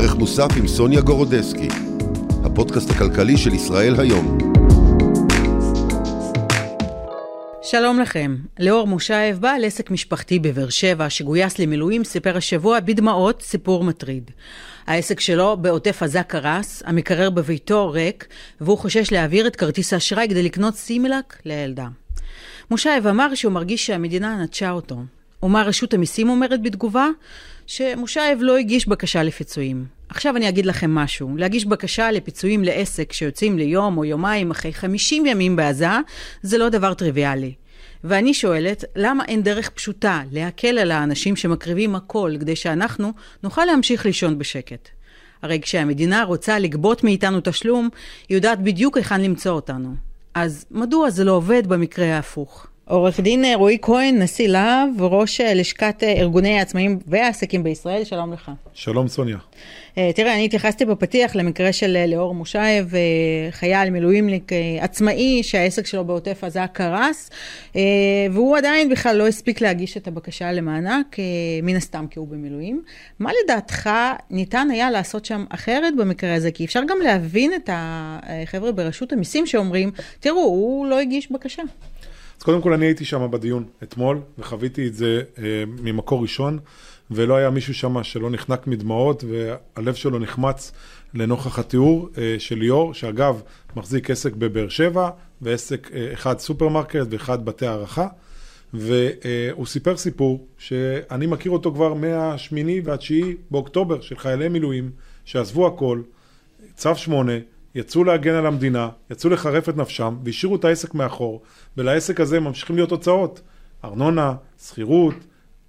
ערך מוסף עם סוניה גורודסקי, הפודקאסט הכלכלי של ישראל היום. שלום לכם. ליאור מושייב, בעל עסק משפחתי בבאר שבע, שגויס למילואים, סיפר השבוע בדמעות סיפור מטריד. העסק שלו בעוטף עזה קרס, המקרר בביתו ריק, והוא חושש להעביר את כרטיס האשראי כדי לקנות סימילק לילדה. מושייב אמר שהוא מרגיש שהמדינה נטשה אותו. ומה רשות המיסים אומרת בתגובה? שמושייב לא הגיש בקשה לפיצויים. עכשיו אני אגיד לכם משהו. להגיש בקשה לפיצויים לעסק שיוצאים ליום או יומיים אחרי 50 ימים בעזה, זה לא דבר טריוויאלי. ואני שואלת, למה אין דרך פשוטה להקל על האנשים שמקריבים הכל כדי שאנחנו נוכל להמשיך לישון בשקט? הרי כשהמדינה רוצה לגבות מאיתנו תשלום, היא יודעת בדיוק היכן למצוא אותנו. אז מדוע זה לא עובד במקרה ההפוך? עורך דין רועי כהן, נשיא להב, ראש לשכת ארגוני העצמאים והעסקים בישראל, שלום לך. שלום סוניה. תראה, אני התייחסתי בפתיח למקרה של ליאור מושייב, חייל מילואימניק עצמאי שהעסק שלו בעוטף עזה קרס, והוא עדיין בכלל לא הספיק להגיש את הבקשה למענק, מן הסתם כי הוא במילואים. מה לדעתך ניתן היה לעשות שם אחרת במקרה הזה? כי אפשר גם להבין את החבר'ה ברשות המיסים שאומרים, תראו, הוא לא הגיש בקשה. אז קודם כל אני הייתי שם בדיון אתמול, וחוויתי את זה אה, ממקור ראשון, ולא היה מישהו שם שלא נחנק מדמעות, והלב שלו נחמץ לנוכח התיאור אה, של ליאור, שאגב, מחזיק עסק בבאר שבע, ועסק אה, אחד סופרמרקט ואחד בתי הארחה, והוא סיפר סיפור שאני מכיר אותו כבר מהשמיני והתשיעי באוקטובר, של חיילי מילואים שעזבו הכל, צו שמונה, יצאו להגן על המדינה, יצאו לחרף את נפשם והשאירו את העסק מאחור ולעסק הזה ממשיכים להיות הוצאות. ארנונה, שכירות,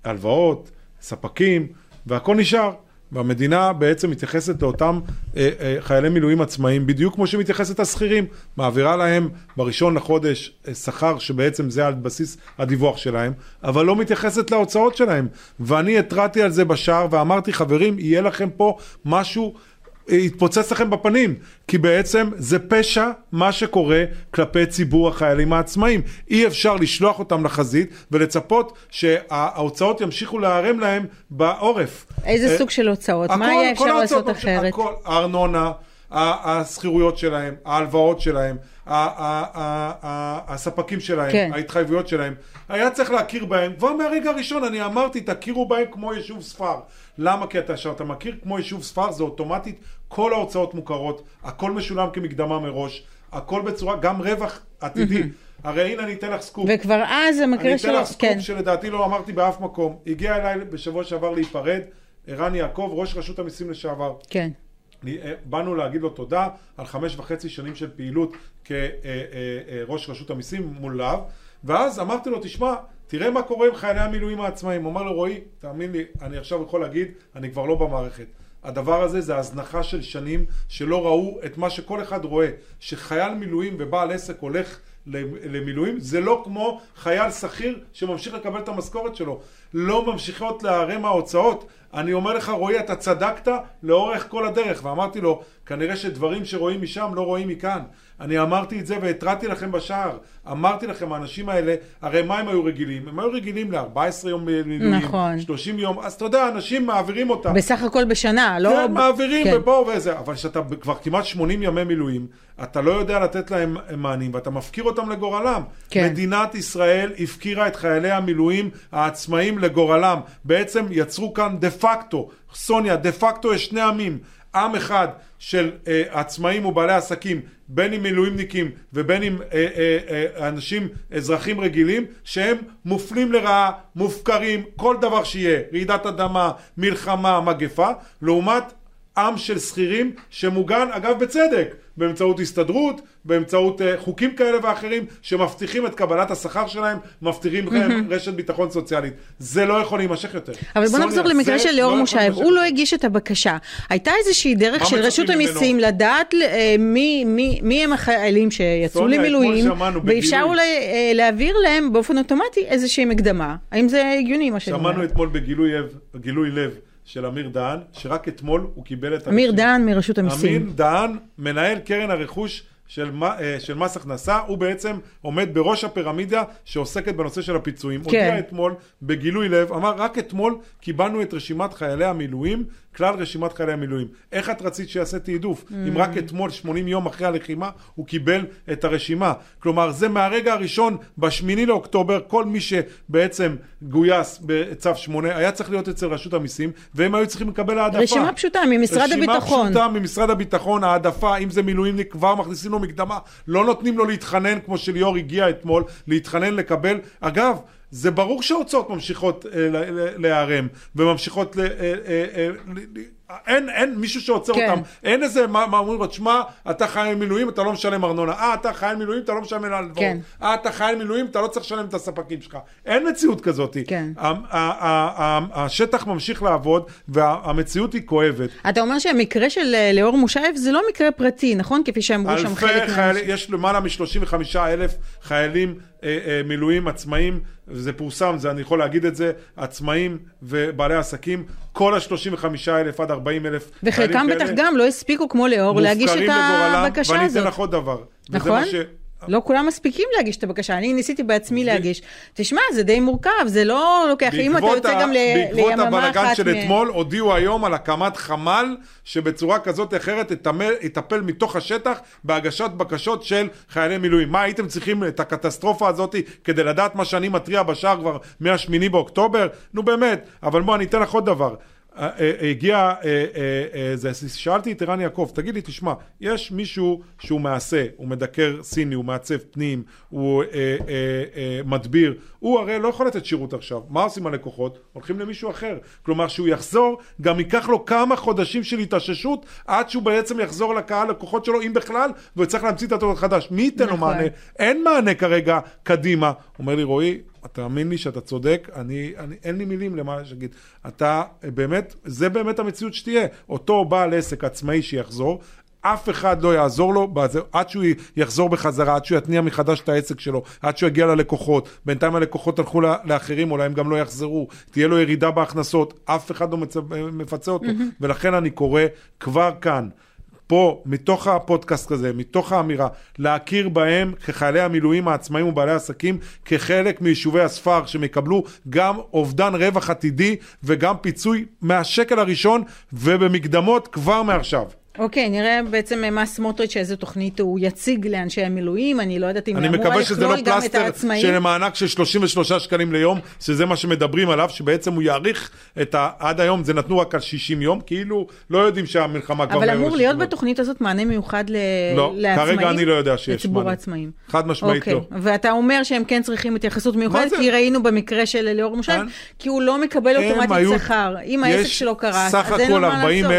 הלוואות, ספקים והכל נשאר. והמדינה בעצם מתייחסת לאותם אה, אה, חיילי מילואים עצמאיים בדיוק כמו שמתייחסת השכירים. מעבירה להם בראשון לחודש אה, שכר שבעצם זה על בסיס הדיווח שלהם אבל לא מתייחסת להוצאות שלהם. ואני התרעתי על זה בשער ואמרתי חברים יהיה לכם פה משהו יתפוצץ לכם בפנים, כי בעצם זה פשע מה שקורה כלפי ציבור החיילים העצמאים. אי אפשר לשלוח אותם לחזית ולצפות שההוצאות ימשיכו להיערם להם בעורף. איזה סוג של הוצאות? מה היה אפשר לעשות אחרת? הכל, הארנונה, השכירויות שלהם, ההלוואות שלהם, הספקים שלהם, כן. ההתחייבויות שלהם, היה צריך להכיר בהם, כבר מהרגע הראשון אני אמרתי תכירו בהם כמו יישוב ספר. למה? כי אתה, שאתה מכיר כמו יישוב ספר זה אוטומטית כל ההוצאות מוכרות, הכל משולם כמקדמה מראש, הכל בצורה, גם רווח עתידי. הרי הנה אני אתן לך סקופ. וכבר אז המקרה שלו, אני אתן לך סקופ כן. שלדעתי לא אמרתי באף מקום. הגיע אליי בשבוע שעבר להיפרד, ערן יעקב, ראש רשות המיסים לשעבר. כן. אה, באנו להגיד לו תודה על חמש וחצי שנים של פעילות כראש אה, אה, רשות המיסים מול להב ואז אמרתי לו תשמע תראה מה קורה עם חיילי המילואים העצמאים. הוא אמר לו רועי תאמין לי אני עכשיו יכול להגיד אני כבר לא במערכת. הדבר הזה זה הזנחה של שנים שלא ראו את מה שכל אחד רואה שחייל מילואים ובעל עסק הולך למילואים. זה לא כמו חייל שכיר שממשיך לקבל את המשכורת שלו. לא ממשיכות להיערם ההוצאות. אני אומר לך רועי אתה צדקת לאורך כל הדרך. ואמרתי לו כנראה שדברים שרואים משם לא רואים מכאן. אני אמרתי את זה והתרעתי לכם בשער. אמרתי לכם האנשים האלה הרי מה הם היו רגילים? הם היו רגילים ל-14 יום מילואים נכון. 30 יום. אז אתה יודע אנשים מעבירים אותם בסך הכל בשנה לא כן מעבירים כן. ופה וזה. אבל כשאתה כבר כמעט 80 ימי מילואים אתה לא יודע לתת להם מענים ואתה מפקיר אותם לגורלם. כן. מדינת ישראל הפקירה את חיילי המילואים העצמאים לגורלם. בעצם יצרו כאן דה פקטו סוניה דה פקטו יש שני עמים. עם אחד של אה, עצמאים ובעלי עסקים, בין אם מילואימניקים ובין אם אה, אה, אה, אנשים, אזרחים רגילים, שהם מופלים לרעה, מופקרים, כל דבר שיהיה, רעידת אדמה, מלחמה, מגפה, לעומת עם של שכירים שמוגן, אגב בצדק, באמצעות הסתדרות, באמצעות uh, חוקים כאלה ואחרים שמבטיחים את קבלת השכר שלהם, מבטיחים לכם רשת ביטחון סוציאלית. זה לא יכול להימשך יותר. אבל בוא נחזור למקרה של ליאור לא מושייב, הוא לא הגיש את הבקשה. הייתה איזושהי דרך של רשות המיסים לדעת uh, מי, מי, מי הם החיילים שיצאו למילואים, ואפשר אולי uh, להעביר להם באופן אוטומטי איזושהי מקדמה. האם זה הגיוני מה שאני אומר? שמענו אתמול בגילוי לב. של אמיר דהן, שרק אתמול הוא קיבל את... אמיר דהן מרשות המיסים. אמיר דהן, מנהל קרן הרכוש של, אה, של מס הכנסה, הוא בעצם עומד בראש הפירמידה שעוסקת בנושא של הפיצויים. כן. הודיע אתמול, בגילוי לב, אמר, רק אתמול קיבלנו את רשימת חיילי המילואים כלל רשימת חיילי המילואים. איך את רצית שיעשה תעדוף? Mm. אם רק אתמול, 80 יום אחרי הלחימה, הוא קיבל את הרשימה. כלומר, זה מהרגע הראשון, בשמיני לאוקטובר, כל מי שבעצם גויס בצו 8, היה צריך להיות אצל רשות המיסים, והם היו צריכים לקבל העדפה. רשימה פשוטה ממשרד הביטחון. רשימה פשוטה ממשרד הביטחון, העדפה, אם זה מילואימניק, כבר מכניסים לו מקדמה. לא נותנים לו להתחנן, כמו שליאור הגיע אתמול, להתחנן לקבל. אגב, זה ברור שההוצאות ממשיכות אה, להיערם, וממשיכות ל... אה, אה, ל- אין, אין מישהו שעוצר כן. אותם, אין איזה, מה, מה אומרים לו, תשמע, אתה חייל מילואים, אתה לא משלם ארנונה, אה, אתה חייל מילואים, אתה לא משלם על הלוואות, כן. אה, אתה חייל מילואים, אתה לא צריך לשלם את הספקים שלך. אין מציאות כזאת. כן. השטח ממשיך לעבוד, והמציאות היא כואבת. אתה אומר שהמקרה של ליאור מושייב זה לא מקרה פרטי, נכון? כפי שאמרו שם חלק אלפי מה... חיילים, יש למעלה מ-35 אלף חיילים מילואים עצמאים, וזה פורסם, זה, אני יכול להגיד את זה, עצמאים ובעלי עסקים, כל ה-35 אלף עד 40 אלף וחלקם בטח גם לא הספיקו כמו ליאור להגיש את הבקשה ואני הזאת. אתן לך עוד דבר. נכון? לא כולם מספיקים להגיש את הבקשה, אני ניסיתי בעצמי להגיש. תשמע, זה די מורכב, זה לא לוקח, אם אתה בעקבות יוצא גם ל- בעקבות ליממה הבלגן אחת... של אתמול, הודיעו היום על הקמת חמ"ל שבצורה כזאת או אחרת יטפל מתוך השטח בהגשת בקשות של חיילי מילואים. מה הייתם צריכים את הקטסטרופה הזאת כדי לדעת מה שאני מתריע בשער כבר מה-8 באוקטובר? נו באמת, אבל בוא אני אתן לך עוד דבר. אה, אה, הגיע, אה, שאלתי את ערן יעקב, תגיד לי, תשמע, יש מישהו שהוא מעשה, הוא מדקר סיני, הוא מעצב פנים, הוא מדביר, הוא הרי לא יכול לתת שירות עכשיו. מה עושים הלקוחות? הולכים למישהו אחר. כלומר, שהוא יחזור, גם ייקח לו כמה חודשים של התאוששות, עד שהוא בעצם יחזור לקהל לקוחות שלו, אם בכלל, והוא צריך להמציא את התור החדש. מי ייתן לו נכון. מענה? אין מענה כרגע קדימה. אומר לי, רועי, תאמין לי שאתה צודק, אני, אני, אין לי מילים למה להגיד. אתה באמת, זה באמת המציאות שתהיה. אותו בעל עסק עצמאי שיחזור, אף אחד לא יעזור לו בזה, עד שהוא יחזור בחזרה, עד שהוא יתניע מחדש את העסק שלו, עד שהוא יגיע ללקוחות. בינתיים הלקוחות הלכו לאחרים, אולי הם גם לא יחזרו. תהיה לו ירידה בהכנסות, אף אחד לא. מפצה אותו. ולכן אני קורא כבר כאן. פה, מתוך הפודקאסט הזה, מתוך האמירה, להכיר בהם כחיילי המילואים העצמאים ובעלי עסקים, כחלק מיישובי הספר, שהם יקבלו גם אובדן רווח עתידי וגם פיצוי מהשקל הראשון ובמקדמות כבר מעכשיו. אוקיי, נראה בעצם מה סמוטריץ', איזה תוכנית הוא יציג לאנשי המילואים, אני לא יודעת אם אני אמורה מקווה שזה לא לכלול גם את פלסטר העצמאים. של מענק של 33 שקלים ליום, שזה מה שמדברים עליו, שבעצם הוא יאריך את ה... עד היום זה נתנו רק על 60 יום, כאילו לא יודעים שהמלחמה כבר... אבל אמור להיות ל-60 יום. בתוכנית הזאת מענה מיוחד ל... לא, לעצמאים? כרגע אני לא יודע שיש לציבור מענה. העצמאים. חד משמעית אוקיי. לא. ואתה אומר שהם כן צריכים התייחסות מיוחדת? כי ראינו במקרה של ליאור מושל, אין. כי הוא לא מקבל אוטומטית שכר. אם העסק יש שלו קרס, סך אז אין לו הכל מה 40 לעשות.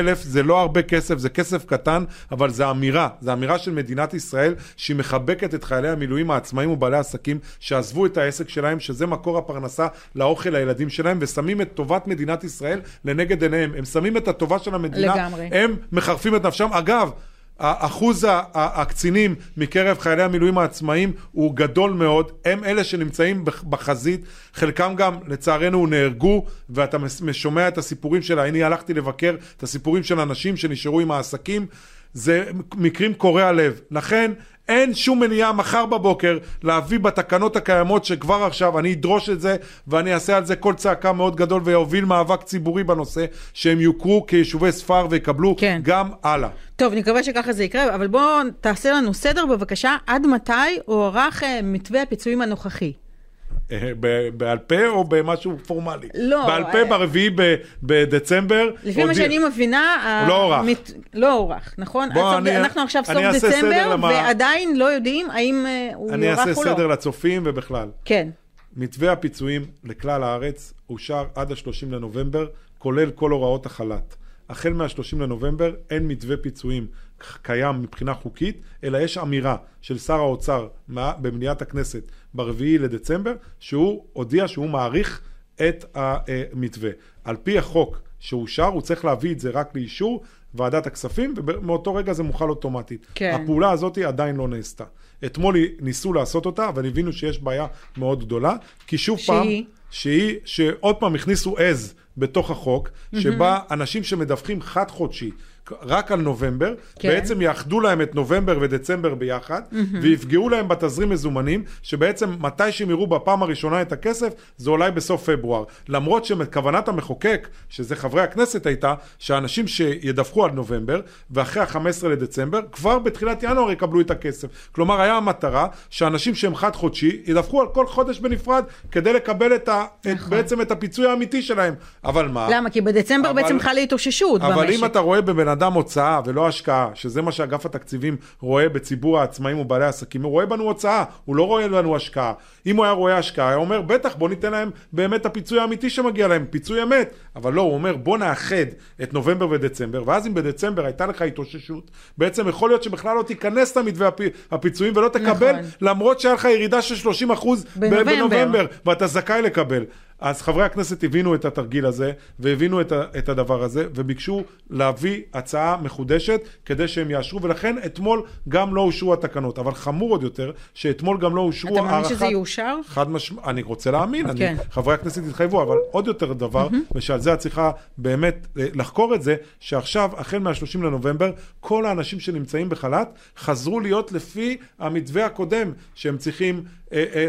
כסף, קטן, אבל זה אמירה, זה אמירה של מדינת ישראל, שהיא מחבקת את חיילי המילואים העצמאים ובעלי העסקים, שעזבו את העסק שלהם, שזה מקור הפרנסה לאוכל לילדים שלהם, ושמים את טובת מדינת ישראל לנגד עיניהם. הם שמים את הטובה של המדינה, לגמרי. הם מחרפים את נפשם. אגב, אחוז הקצינים מקרב חיילי המילואים העצמאים הוא גדול מאוד, הם אלה שנמצאים בח- בחזית, חלקם גם לצערנו נהרגו, ואתה שומע את הסיפורים שלה, אני הלכתי לבקר את הסיפורים של אנשים שנשארו עם העסקים, זה מקרים קורע לב. לכן אין שום מניעה מחר בבוקר להביא בתקנות הקיימות שכבר עכשיו אני אדרוש את זה ואני אעשה על זה קול צעקה מאוד גדול ואוביל מאבק ציבורי בנושא שהם יוכרו כיישובי ספר ויקבלו כן. גם הלאה. טוב, נקווה שככה זה יקרה, אבל בוא תעשה לנו סדר בבקשה, עד מתי הוארך אה, מתווה הפיצויים הנוכחי? בעל פה או במשהו פורמלי? לא, בעל פה אה, ברביעי בדצמבר. לפי מה שאני מבינה, הוא לא הוארך. לא הוארך, נכון? אני- אנחנו עכשיו סוף אני אעשה דצמבר, ועדיין לא יודעים האם אה, הוא אני יוארך אעשה או לא. סדר לצופים ובכלל. כן. מתווה הפיצויים לכלל הארץ אושר עד ה-30 לנובמבר, כולל כל הוראות החל"ת. החל מה-30 לנובמבר אין מתווה פיצויים קיים מבחינה חוקית, אלא יש אמירה של שר האוצר במליאת הכנסת ברביעי לדצמבר, שהוא הודיע שהוא מעריך את המתווה. על פי החוק שאושר, הוא צריך להביא את זה רק לאישור ועדת הכספים, ומאותו רגע זה מוחל אוטומטית. כן. הפעולה הזאת עדיין לא נעשתה. אתמול ניסו לעשות אותה, אבל הבינו שיש בעיה מאוד גדולה, כי שוב שהיא? פעם, שהיא, שעוד פעם הכניסו עז בתוך החוק, שבה אנשים שמדווחים חד חודשי, רק על נובמבר, כן. בעצם יאחדו להם את נובמבר ודצמבר ביחד, ויפגעו להם בתזרים מזומנים, שבעצם מתי שהם יראו בפעם הראשונה את הכסף, זה אולי בסוף פברואר. למרות שכוונת המחוקק, שזה חבר חברי הכנסת הייתה שהאנשים שידווחו על נובמבר, ואחרי ה-15 לדצמבר, כבר בתחילת ינואר יקבלו את הכסף. כלומר, היה המטרה שאנשים שהם חד-חודשי, ידווחו על כל חודש בנפרד, כדי לקבל את ה, את, נכון. בעצם את הפיצוי האמיתי שלהם. אבל מה? למה? כי בדצמבר אבל- בעצם חלה התאוששות במשק. אבל אם אתה רואה בבן אדם הוצאה ולא השקעה, שזה מה שאגף התקציבים רואה בציבור העצמאים ובעלי העסקים, הוא רואה בנו הוצאה, הוא לא רואה בנו השקעה. אם הוא היה רואה השקעה, היה אומר, בטח, בוא ניתן להם באמת הפיצוי האמיתי שמגיע להם, פיצוי אמת. אבל לא, הוא אומר, בוא נאחד את נובמבר ודצמבר, ואז אם בדצמבר הייתה לך התאוששות, בעצם יכול להיות שבכלל לא תיכנס למתווה הפי, הפיצויים ולא תקבל, נכון. למרות שהיה לך ירידה של 30 אחוז בנובמבר. בנובמבר, ואתה זכאי לקבל. אז חברי הכנסת הבינו את התרגיל הזה, והבינו את, ה, את הדבר הזה, וביקשו להביא הצעה מחודשת כדי שהם יאשרו, ולכן אתמול גם לא אושרו התקנות. אבל חמור עוד יותר, שאתמול גם לא אושרו אתה מאמין שזה יאושר? חד משמעית, אני רוצה להאמין, אני, כן. חברי הכנסת התחייבו, אבל עוד יותר דבר, ושעל זה את צריכה באמת אה, לחקור את זה, שעכשיו, החל מה-30 לנובמבר, כל האנשים שנמצאים בחל"ת חזרו להיות לפי המתווה הקודם, שהם צריכים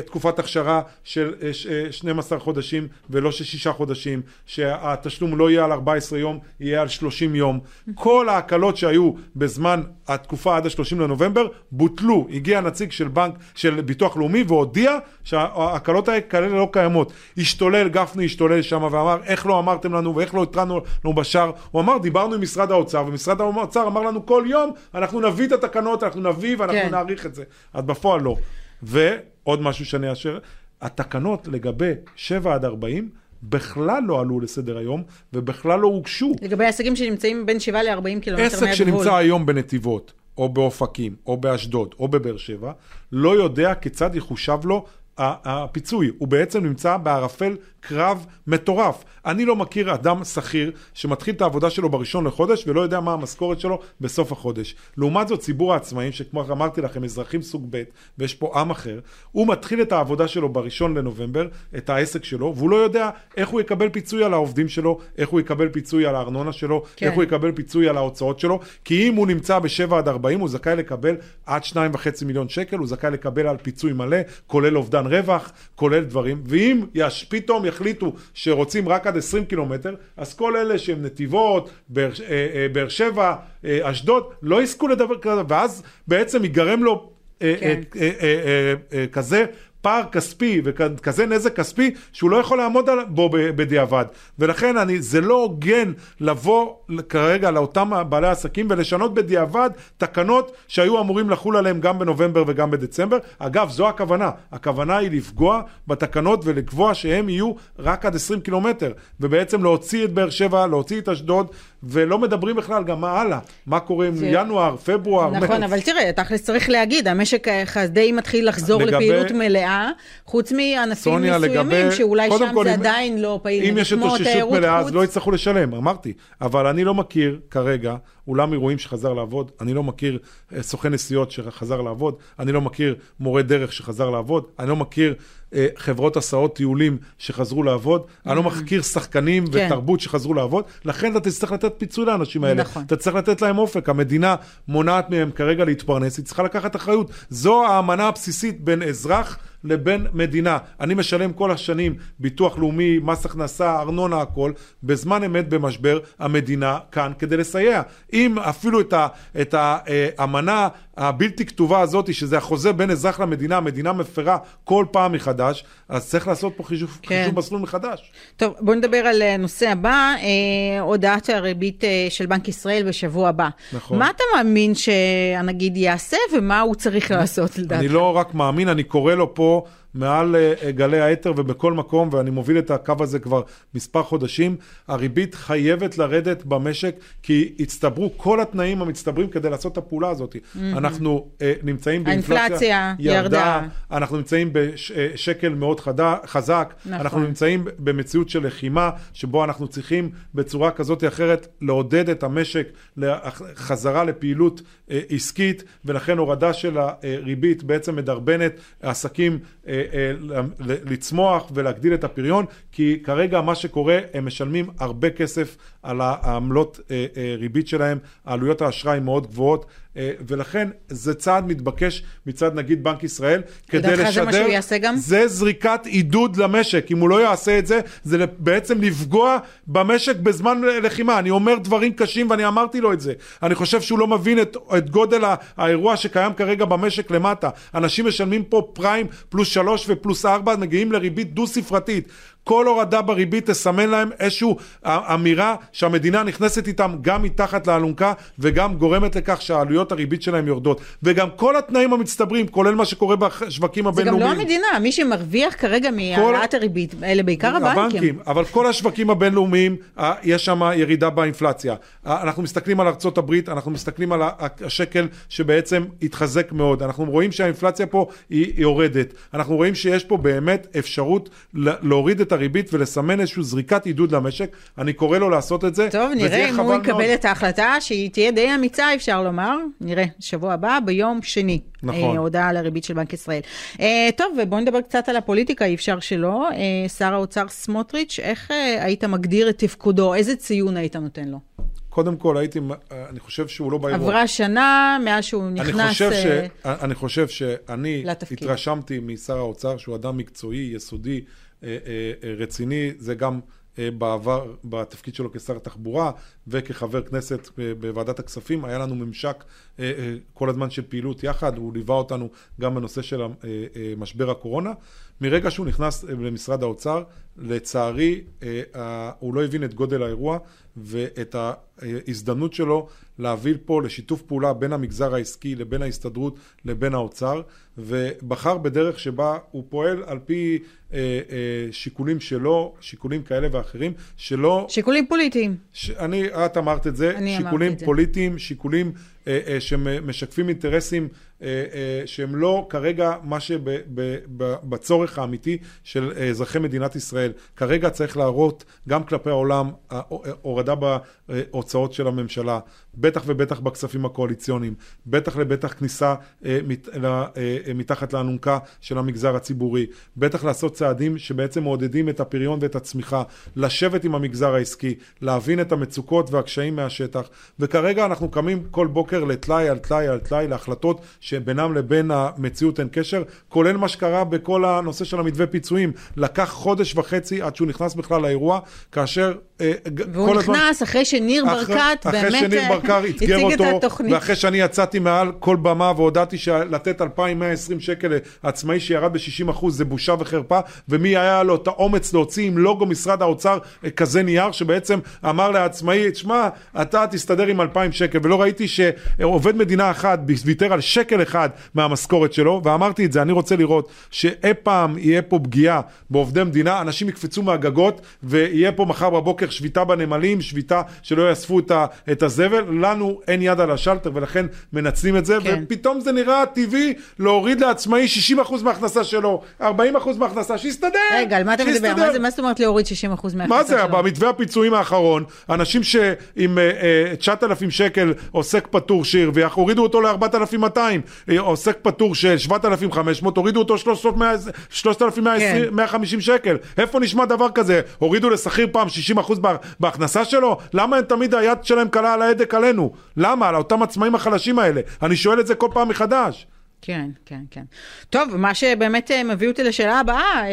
תקופת הכשרה של אה, ש- אה, 12 חודשים ולא של שישה חודשים, שהתשלום לא יהיה על 14 יום, יהיה על 30 יום. כל ההקלות שהיו בזמן התקופה עד ה-30 לנובמבר בוטלו. הגיע נציג של בנק, של ביטוח לאומי והודיע שההקלות האלה לא קיימות. השתולל, גפני השתולל שם ואמר איך לא אמרתם לנו ואיך לא התרענו לנו בשער. הוא אמר דיברנו עם משרד האוצר ומשרד האוצר אמר לנו כל יום אנחנו נביא את התקנות, אנחנו נביא ואנחנו כן. נעריך את זה. אז בפועל לא. ועוד משהו שאני אאשר, התקנות לגבי 7 עד 40 בכלל לא עלו לסדר היום ובכלל לא הוגשו. לגבי עסקים שנמצאים בין 7 ל-40 קילומטר עסק מהגבול. שנמצא היום בנתיבות, או באופקים, או באשדוד, או בבאר שבע, לא יודע כיצד יחושב לו הפיצוי. הוא בעצם נמצא בערפל קרב מטורף. אני לא מכיר אדם שכיר שמתחיל את העבודה שלו בראשון לחודש ולא יודע מה המשכורת שלו בסוף החודש. לעומת זאת, ציבור העצמאים, שכמו אמרתי לכם, אזרחים סוג ב', ויש פה עם אחר, הוא מתחיל את העבודה שלו בראשון לנובמבר, את העסק שלו, והוא לא יודע איך הוא יקבל פיצוי על העובדים שלו, איך הוא יקבל פיצוי על הארנונה שלו, כן. איך הוא יקבל פיצוי על ההוצאות שלו, כי אם הוא נמצא ב-7 עד 40, הוא זכאי לקבל עד 2.5 מיליון שקל, הוא זכאי לקבל על פיצוי מלא, כולל אובדן רווח, כולל דברים, ואם יש, פתאום יחליטו שרוצים רק עד 20 קילומטר, אז כל אלה שהם נתיבות, באר אה, אה, באר שבע, אה, אשדוד, לא יזכו לדבר כזה, ואז בעצם ייגרם לו אה, כן. אה, אה, אה, אה, כזה פער כספי וכזה נזק כספי שהוא לא יכול לעמוד בו בדיעבד. ולכן אני, זה לא הוגן לבוא כרגע לאותם בעלי עסקים ולשנות בדיעבד תקנות שהיו אמורים לחול עליהם גם בנובמבר וגם בדצמבר. אגב, זו הכוונה. הכוונה היא לפגוע בתקנות ולקבוע שהם יהיו רק עד 20 קילומטר, ובעצם להוציא את באר שבע, להוציא את אשדוד, ולא מדברים בכלל גם מה הלאה. מה קורה עם ינואר, פברואר, נכון, מרץ. אבל תראה, תכלס צריך להגיד, המשק די מתחיל לחזור לגבי- לפעילות מלאה, חוץ מענפים מסוימים, לגבי... שאולי שם כל, זה אם- עדיין לא פעיל, אם נגיד יש כמו התאוששות תיירות מלאה, חוץ. אז לא יצטרכו לשלם, אמרתי. אבל אני לא מכיר כרגע אולם אירועים שחזר לעבוד, אני לא מכיר אה, סוכן נסיעות שחזר לעבוד, אני לא מכיר מורה דרך שחזר לעבוד, אני לא מכיר אה, חברות הסעות טיולים שחזרו לעבוד, אני לא מכיר שחקנים כן. ותרבות שחזרו לעבוד, לכן אתה תצטרך לתת פיצוי לאנשים האלה. נכון. אתה צריך לתת להם אופק, המדינה מונעת מהם כרגע להתפרנס, היא צריכה לקחת אחריות. זו האמנה הבסיסית בין אזרח לבין מדינה. אני משלם כל השנים ביטוח לאומי, מס הכנסה, ארנונה, הכל. בזמן אמת במשבר, המדינה כאן כדי לסייע. אם אפילו את האמנה הבלתי כתובה הזאת, שזה החוזה בין אזרח למדינה, המדינה מפרה כל פעם מחדש, אז צריך לעשות פה חישוב, כן. חישוב מסלול מחדש. טוב, בואו נדבר על הנושא הבא, אה, הודעת הריבית אה, של בנק ישראל בשבוע הבא. נכון. מה אתה מאמין שהנגיד יעשה ומה הוא צריך לעשות לדעתך? אני לא רק מאמין, אני קורא לו פה מעל אה, גלי האתר ובכל מקום, ואני מוביל את הקו הזה כבר מספר חודשים. הריבית חייבת לרדת במשק, כי הצטברו כל התנאים המצטברים כדי לעשות את הפעולה הזאת. אנחנו אה, נמצאים באינפלציה האינפלציה ירדה. אנחנו נמצאים בשקל מאוד חדה, חזק, נכון. אנחנו נמצאים במציאות של לחימה, שבו אנחנו צריכים בצורה כזאת או אחרת לעודד את המשק לחזרה לפעילות אה, עסקית, ולכן הורדה של הריבית בעצם מדרבנת עסקים אה, לצמוח ולהגדיל את הפריון, כי כרגע מה שקורה, הם משלמים הרבה כסף על העמלות ריבית שלהם, עלויות האשראי מאוד גבוהות. אה, ולכן זה צעד מתבקש מצד נגיד בנק ישראל, כדי לשדר... זה מה שהוא יעשה גם? זה זריקת עידוד למשק. אם הוא לא יעשה את זה, זה בעצם לפגוע במשק בזמן לחימה. אני אומר דברים קשים ואני אמרתי לו את זה. אני חושב שהוא לא מבין את, את גודל האירוע שקיים כרגע במשק למטה. אנשים משלמים פה פריים פלוס שלוש ופלוס ארבע, מגיעים לריבית דו-ספרתית. כל הורדה בריבית תסמן להם איזושהי אמירה שהמדינה נכנסת איתם גם מתחת לאלונקה וגם גורמת לכך שהעלויות הריבית שלהם יורדות. וגם כל התנאים המצטברים, כולל מה שקורה בשווקים הבינלאומיים. זה גם לא המדינה, מי שמרוויח כרגע מהעלאת הריבית, אלה בעיקר הבנקים. הבנקים, אבל כל השווקים הבינלאומיים, יש שם ירידה באינפלציה. אנחנו מסתכלים על ארצות הברית, אנחנו מסתכלים על השקל שבעצם התחזק מאוד. אנחנו רואים שהאינפלציה פה היא יורדת. אנחנו רואים שיש פה באמת אפשרות להוריד את הריבית ולסמן איזושהי זריקת עידוד למשק. אני קורא לו לעשות את זה. טוב, נראה אם הוא יקבל מאוד. את ההחלטה, שהיא תהיה די אמיצה, אפשר לומר. נראה, שבוע הבא, ביום שני. נכון. אה, הודעה על הריבית של בנק ישראל. אה, טוב, ובואו נדבר קצת על הפוליטיקה, אי אפשר שלא. אה, שר האוצר סמוטריץ', איך אה, היית מגדיר את תפקודו? איזה ציון היית נותן לו? קודם כל, הייתי, אני חושב שהוא לא באירוע. עברה שנה מאז שהוא נכנס אני חושב, ש, אה, אני חושב שאני לתפקיד. התרשמתי משר האוצר שהוא אדם מקצועי, יסודי, אה, אה, רציני, זה גם אה, בעבר, בתפקיד שלו כשר התחבורה וכחבר כנסת בוועדת הכספים, היה לנו ממשק כל הזמן של פעילות יחד, הוא ליווה אותנו גם בנושא של משבר הקורונה. מרגע שהוא נכנס למשרד האוצר, לצערי הוא לא הבין את גודל האירוע ואת ההזדמנות שלו להביא פה לשיתוף פעולה בין המגזר העסקי לבין ההסתדרות לבין האוצר, ובחר בדרך שבה הוא פועל על פי אה, אה, שיקולים שלו, שיקולים כאלה ואחרים, שלא... שיקולים פוליטיים. ש... אני, את אמרת את זה, שיקולים פוליטיים, שיקולים אה, אה, שמשקפים אינטרסים אה, אה, שהם לא כרגע מה שבצורך האמיתי של אזרחי מדינת ישראל. כרגע צריך להראות גם כלפי העולם הורדה בהוצאות של הממשלה, בטח ובטח בכספים הקואליציוניים, בטח לבטח כניסה אה, אה, מתחת לאלונקה של המגזר הציבורי, בטח לעשות צעדים שבעצם מעודדים את הפריון ואת הצמיחה, לשבת עם המגזר העסקי, להבין את המצוקות והקשיים מהשטח, וכרגע אנחנו קמים כל בוקר לטלאי על טלאי על טלאי להחלטות שבינם לבין המציאות אין קשר, כולל מה שקרה בכל הנושא של המתווה פיצויים. לקח חודש וחצי עד שהוא נכנס בכלל לאירוע, כאשר... אה, והוא נכנס הזמן, אחרי שניר ברקת אחרי, באמת... אחרי שניר ברקת אתגר אותו, ואחרי שאני יצאתי מעל כל במה והודעתי שלתת 2,120 שקל לעצמאי שירד ב-60% זה בושה וחרפה, ומי היה לו את האומץ להוציא עם לוגו משרד האוצר כזה נייר, שבעצם אמר לעצמאי, שמע, אתה תסתדר עם 2,000 שקל, ולא ראיתי שעובד מדינה אחד ויתר על שקל אחד מהמשכורת שלו, ואמרתי את זה, אני רוצה לראות שאי פעם יהיה פה פגיעה בעובדי מדינה, אנשים יקפצו מהגגות, ויהיה פה מחר בבוקר שביתה בנמלים, שביתה שלא יאספו את הזבל. לנו אין יד על השלטר ולכן מנצלים את זה, כן. ופתאום זה נראה טבעי להוריד לעצמאי 60% מההכנסה שלו, 40% מההכנסה, שיסתדר. רגע, על מה אתה מדבר? מה, זה, מה זאת אומרת להוריד 60% מההכנסה מה זה, שלו? במתווה הפיצויים האחרון, אנשים שעם uh, uh, 9,000 שקל עוסק פטור שיר, והורידו אותו ל-4,200, uh, עוסק פטור של 7,500, הורידו אותו 3,150 כן. שקל. איפה נשמע דבר כזה? הורידו לשכיר פעם 60% בהכנסה שלו? למה הם תמיד היד שלהם קלה על ההדק עלינו? למה? על אותם עצמאים החלשים האלה. אני שואל את זה כל פעם מחדש. כן, כן, כן. טוב, מה שבאמת אה, מביא אותי לשאלה הבאה, אה,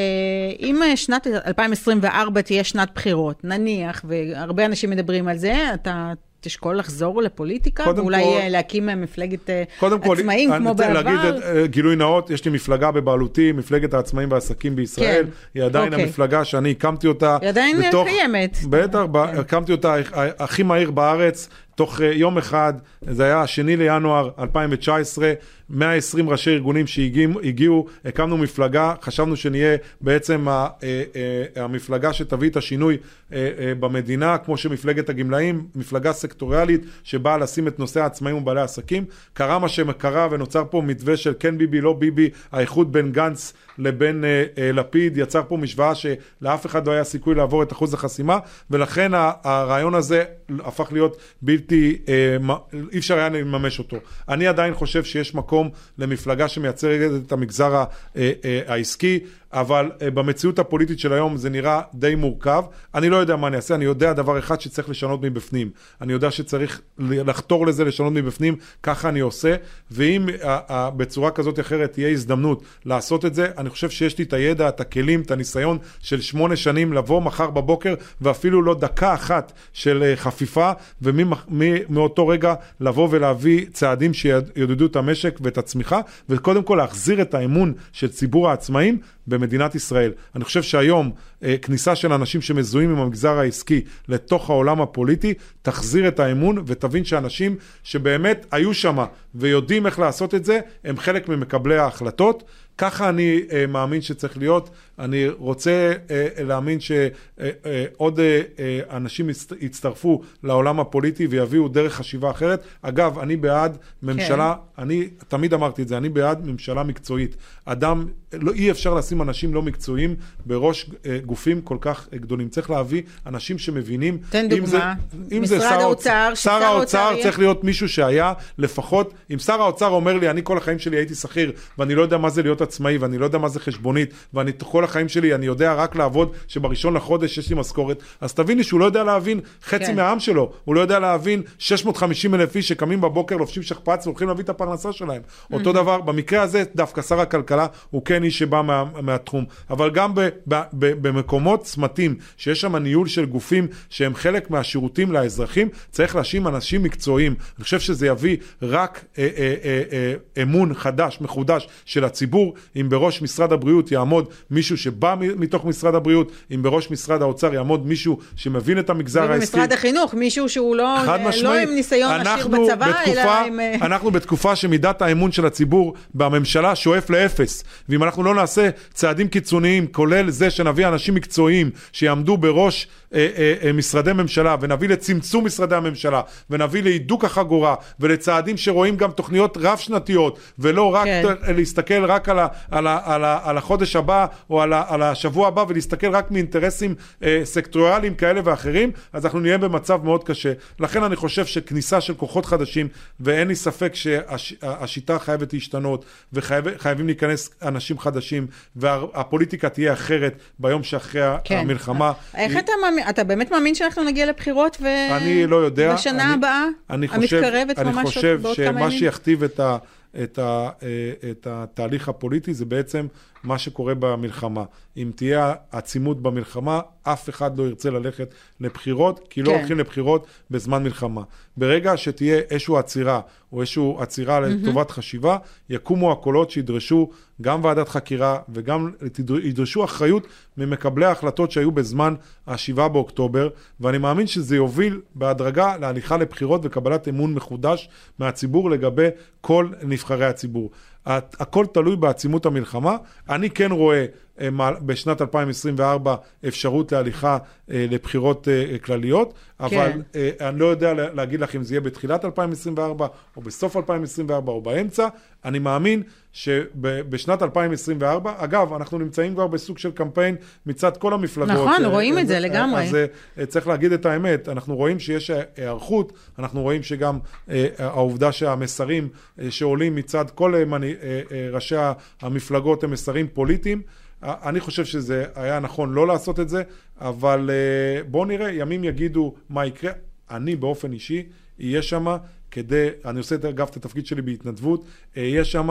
אם שנת 2024 תהיה שנת בחירות, נניח, והרבה אנשים מדברים על זה, אתה תשקול לחזור לפוליטיקה, ואולי כל, להקים מפלגת עצמאים כל, כמו בעבר? להגיד גילוי נאות, יש לי מפלגה בבעלותי, מפלגת העצמאים והעסקים בישראל, כן. היא עדיין אוקיי. המפלגה שאני הקמתי אותה. היא עדיין בתוך, קיימת. בטח, כן. הקמתי אותה הכי מהיר בארץ. תוך אה, יום אחד, זה היה השני לינואר 2019, 120 ראשי ארגונים שהגיעו, הקמנו מפלגה, חשבנו שנהיה בעצם אה, אה, המפלגה שתביא את השינוי במדינה, כמו שמפלגת הגמלאים, מפלגה סקטוריאלית שבאה לשים את נושא העצמאים ובעלי העסקים. קרה מה שקרה ונוצר פה מתווה של כן ביבי, לא ביבי, האיחוד בין גנץ לבין לפיד, יצר פה משוואה שלאף אחד לא היה סיכוי לעבור את אחוז החסימה, ולכן הרעיון הזה הפך להיות בלתי... בלתי, אה, אי אפשר היה לממש אותו. אני עדיין חושב שיש מקום למפלגה שמייצגת את המגזר העסקי. אבל uh, במציאות הפוליטית של היום זה נראה די מורכב. אני לא יודע מה אני אעשה, אני יודע דבר אחד שצריך לשנות מבפנים. אני יודע שצריך לחתור לזה, לשנות מבפנים, ככה אני עושה, ואם uh, uh, בצורה כזאת או אחרת תהיה הזדמנות לעשות את זה, אני חושב שיש לי את הידע, את הכלים, את הניסיון של שמונה שנים לבוא מחר בבוקר, ואפילו לא דקה אחת של חפיפה, ומאותו רגע לבוא ולהביא צעדים שיעודדו את המשק ואת הצמיחה, וקודם כל להחזיר את האמון של ציבור העצמאים במדינת ישראל. אני חושב שהיום אה, כניסה של אנשים שמזוהים עם המגזר העסקי לתוך העולם הפוליטי, תחזיר את האמון ותבין שאנשים שבאמת היו שם ויודעים איך לעשות את זה, הם חלק ממקבלי ההחלטות. ככה אני uh, מאמין שצריך להיות. אני רוצה uh, להאמין שעוד uh, uh, uh, אנשים יצטרפו לעולם הפוליטי ויביאו דרך חשיבה אחרת. אגב, אני בעד ממשלה, כן. אני תמיד אמרתי את זה, אני בעד ממשלה מקצועית. אדם, לא, אי אפשר לשים אנשים לא מקצועיים בראש uh, גופים כל כך גדולים. צריך להביא אנשים שמבינים. תן דוגמה. זה, אם משרד זה שר האוצר, שר האוצר צריך להיות מישהו שהיה לפחות, אם שר האוצר אומר לי, אני כל החיים שלי הייתי שכיר ואני לא יודע מה זה להיות עצמאי ואני לא יודע מה זה חשבונית ואני כל החיים שלי אני יודע רק לעבוד שבראשון לחודש יש לי משכורת. אז תבין לי שהוא לא יודע להבין חצי כן. מהעם שלו. הוא לא יודע להבין 650 אלף איש שקמים בבוקר לובשים שכפ"ץ והולכים להביא את הפרנסה שלהם. mm-hmm. אותו דבר במקרה הזה דווקא שר הכלכלה הוא כן איש שבא מה, מהתחום. אבל גם ב, ב, ב, במקומות צמתים שיש שם ניהול של גופים שהם חלק מהשירותים לאזרחים צריך להאשים אנשים מקצועיים. אני חושב שזה יביא רק אה, אה, אה, אה, אמון חדש מחודש של הציבור אם בראש משרד הבריאות יעמוד מישהו שבא מתוך משרד הבריאות, אם בראש משרד האוצר יעמוד מישהו שמבין את המגזר העסקי. ובמשרד החינוך, מישהו שהוא לא, לא עם ניסיון עשיר בצבא, בתקופה, אלא עם... אה, אנחנו בתקופה שמידת האמון של הציבור בממשלה שואף לאפס, ואם אנחנו לא נעשה צעדים קיצוניים, כולל זה שנביא אנשים מקצועיים שיעמדו בראש אה, אה, אה, משרדי ממשלה, ונביא לצמצום משרדי הממשלה, ונביא להידוק החגורה, ולצעדים שרואים גם תוכניות רב-שנתיות, ולא רק כן. להסתכל רק על, ה, על, ה, על, ה, על החודש הבא או על, ה, על השבוע הבא ולהסתכל רק מאינטרסים אה, סקטוריאליים כאלה ואחרים, אז אנחנו נהיה במצב מאוד קשה. לכן אני חושב שכניסה של כוחות חדשים, ואין לי ספק שהשיטה שהש, חייבת להשתנות, וחייבים להיכנס אנשים חדשים, והפוליטיקה תהיה אחרת ביום שאחרי כן. המלחמה. איך היא... אתה, אתה באמת מאמין שאנחנו נגיע לבחירות ו... אני לא יודע. בשנה אני, הבאה? אני חושב, המתקרבת ממש בעוד כמה ימים? אני חושב שמה שיכתיב את ה... את, ה, אה, את התהליך הפוליטי זה בעצם מה שקורה במלחמה. אם תהיה עצימות במלחמה, אף אחד לא ירצה ללכת לבחירות, כי לא כן. הולכים לבחירות בזמן מלחמה. ברגע שתהיה איזושהי עצירה, או איזושהי עצירה. לטובת חשיבה, יקומו הקולות שידרשו גם ועדת חקירה וגם ידרשו אחריות ממקבלי ההחלטות שהיו בזמן ה-7 באוקטובר, ואני מאמין שזה יוביל בהדרגה להליכה לבחירות וקבלת אמון מחודש מהציבור לגבי כל נבחרי הציבור. הכל תלוי בעצימות המלחמה. אני כן רואה אה, בשנת 2024 אפשרות להליכה אה, לבחירות אה, כלליות, אבל כן. אני לא יודע להגיד לך אם זה יהיה בתחילת 2024 או בסוף 2024 או באמצע. אני מאמין שבשנת 2024, אגב, אנחנו נמצאים כבר בסוג של קמפיין מצד כל המפלגות. נכון, רואים את זה לגמרי. אז צריך להגיד את האמת, אנחנו רואים שיש היערכות, אנחנו רואים שגם העובדה שהמסרים שעולים מצד כל ראשי המפלגות הם מסרים פוליטיים. אני חושב שזה היה נכון לא לעשות את זה, אבל אה, בואו נראה, ימים יגידו מה יקרה. אני באופן אישי אהיה שם כדי, אני עושה אגב את התפקיד שלי בהתנדבות, אהיה שם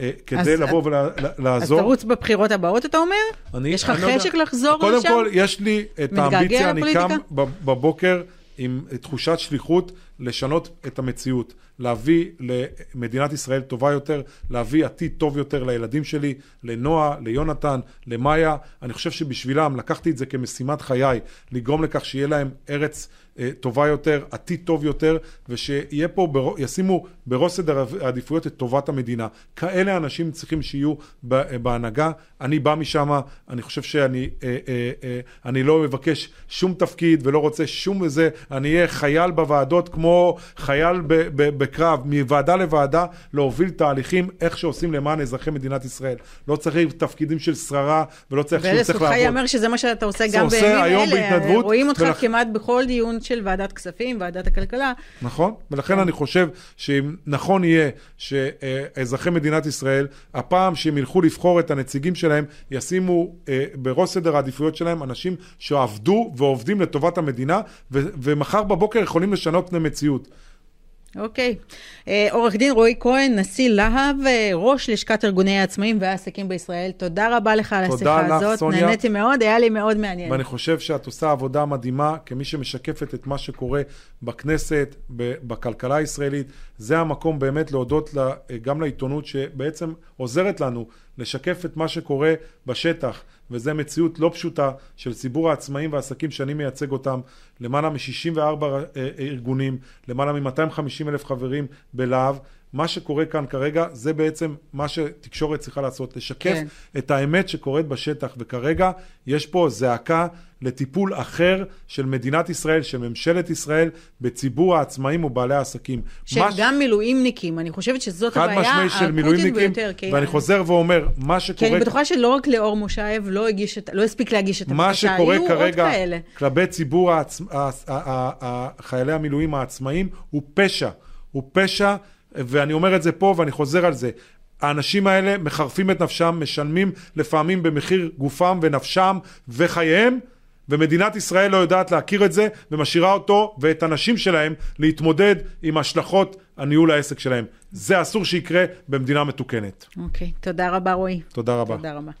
אה, כדי אז, לבוא ולעזור. אז תרוץ בבחירות הבאות, אתה אומר? אני, יש לך לא חשק לחזור לשם? קודם כל, יש לי את האמביציה, אני קם בבוקר עם תחושת שליחות לשנות את המציאות, להביא למדינת ישראל טובה יותר, להביא עתיד טוב יותר לילדים שלי, לנועה, ליונתן, למאיה. אני חושב שבשבילם לקחתי את זה כמשימת חיי, לגרום לכך שיהיה להם ארץ אה, טובה יותר, עתיד טוב יותר, ושיהיה פה, בר... ישימו בראש סדר העדיפויות את טובת המדינה. כאלה אנשים צריכים שיהיו בהנהגה. אני בא משם, אני חושב שאני אה, אה, אני לא מבקש שום תפקיד ולא רוצה שום איזה, אני אהיה חייל בוועדות כמו חייל ב- ב- בקרב, מוועדה לוועדה, להוביל תהליכים איך שעושים למען אזרחי מדינת ישראל. לא צריך תפקידים של שררה, ולא צריך שהוא צריך ולזכותך לעבוד. ייאמר שזה מה שאתה עושה גם בימים היום אלה. בהתנדבות, רואים אותך ולכ- כמעט בכל דיון של ועדת כספים, ועדת הכלכלה. נכון, ולכן אני חושב שאם נכון יהיה שאזרחי מדינת ישראל, הפעם שהם ילכו לבחור את הנציגים שלהם, ישימו אה, בראש סדר העדיפויות שלהם אנשים שעבדו ועובדים לטובת המדינה, ו- ומחר בבוקר יכולים לשנות פני מציאות. אוקיי. אה, עורך דין רועי כהן, נשיא להב, אה, ראש לשכת ארגוני העצמאים והעסקים בישראל, תודה רבה לך על תודה השיחה לך, הזאת. סוניה. נהניתי מאוד, היה לי מאוד מעניין. ואני חושב שאת עושה עבודה מדהימה כמי שמשקפת את מה שקורה בכנסת, בכלכלה הישראלית. זה המקום באמת להודות לה, גם לעיתונות שבעצם עוזרת לנו לשקף את מה שקורה בשטח, וזו מציאות לא פשוטה של ציבור העצמאים והעסקים שאני מייצג אותם, למעלה מ-64 ארגונים, למעלה מ-250 אלף חברים בלהב. מה שקורה כאן כרגע זה בעצם מה שתקשורת צריכה לעשות, לשקף כן. את האמת שקורית בשטח, וכרגע יש פה זעקה לטיפול אחר של מדינת ישראל, של ממשלת ישראל, בציבור העצמאים ובעלי העסקים. שהם מה ש- גם מילואימניקים, אני חושבת שזאת חד הבעיה משמעי של האקוטית מילואימניקים, ביותר. כי- ואני חוזר ואומר, מה כי שקורה... אני בטוחה שלא רק לאור מושייב לא הגיש את, לא הספיק להגיש את מה הבקשה, שקורה היו כרגע עוד כאלה. כלפי ציבור העצ... ה- ה- ה- ה- חיילי המילואים העצמאים הוא פשע. הוא פשע, ואני אומר את זה פה ואני חוזר על זה. האנשים האלה מחרפים את נפשם, משלמים לפעמים במחיר גופם ונפשם וחייהם, ומדינת ישראל לא יודעת להכיר את זה, ומשאירה אותו ואת הנשים שלהם להתמודד עם השלכות הניהול העסק שלהם. זה אסור שיקרה במדינה מתוקנת. אוקיי, תודה רבה רועי. תודה רבה. תודה רבה.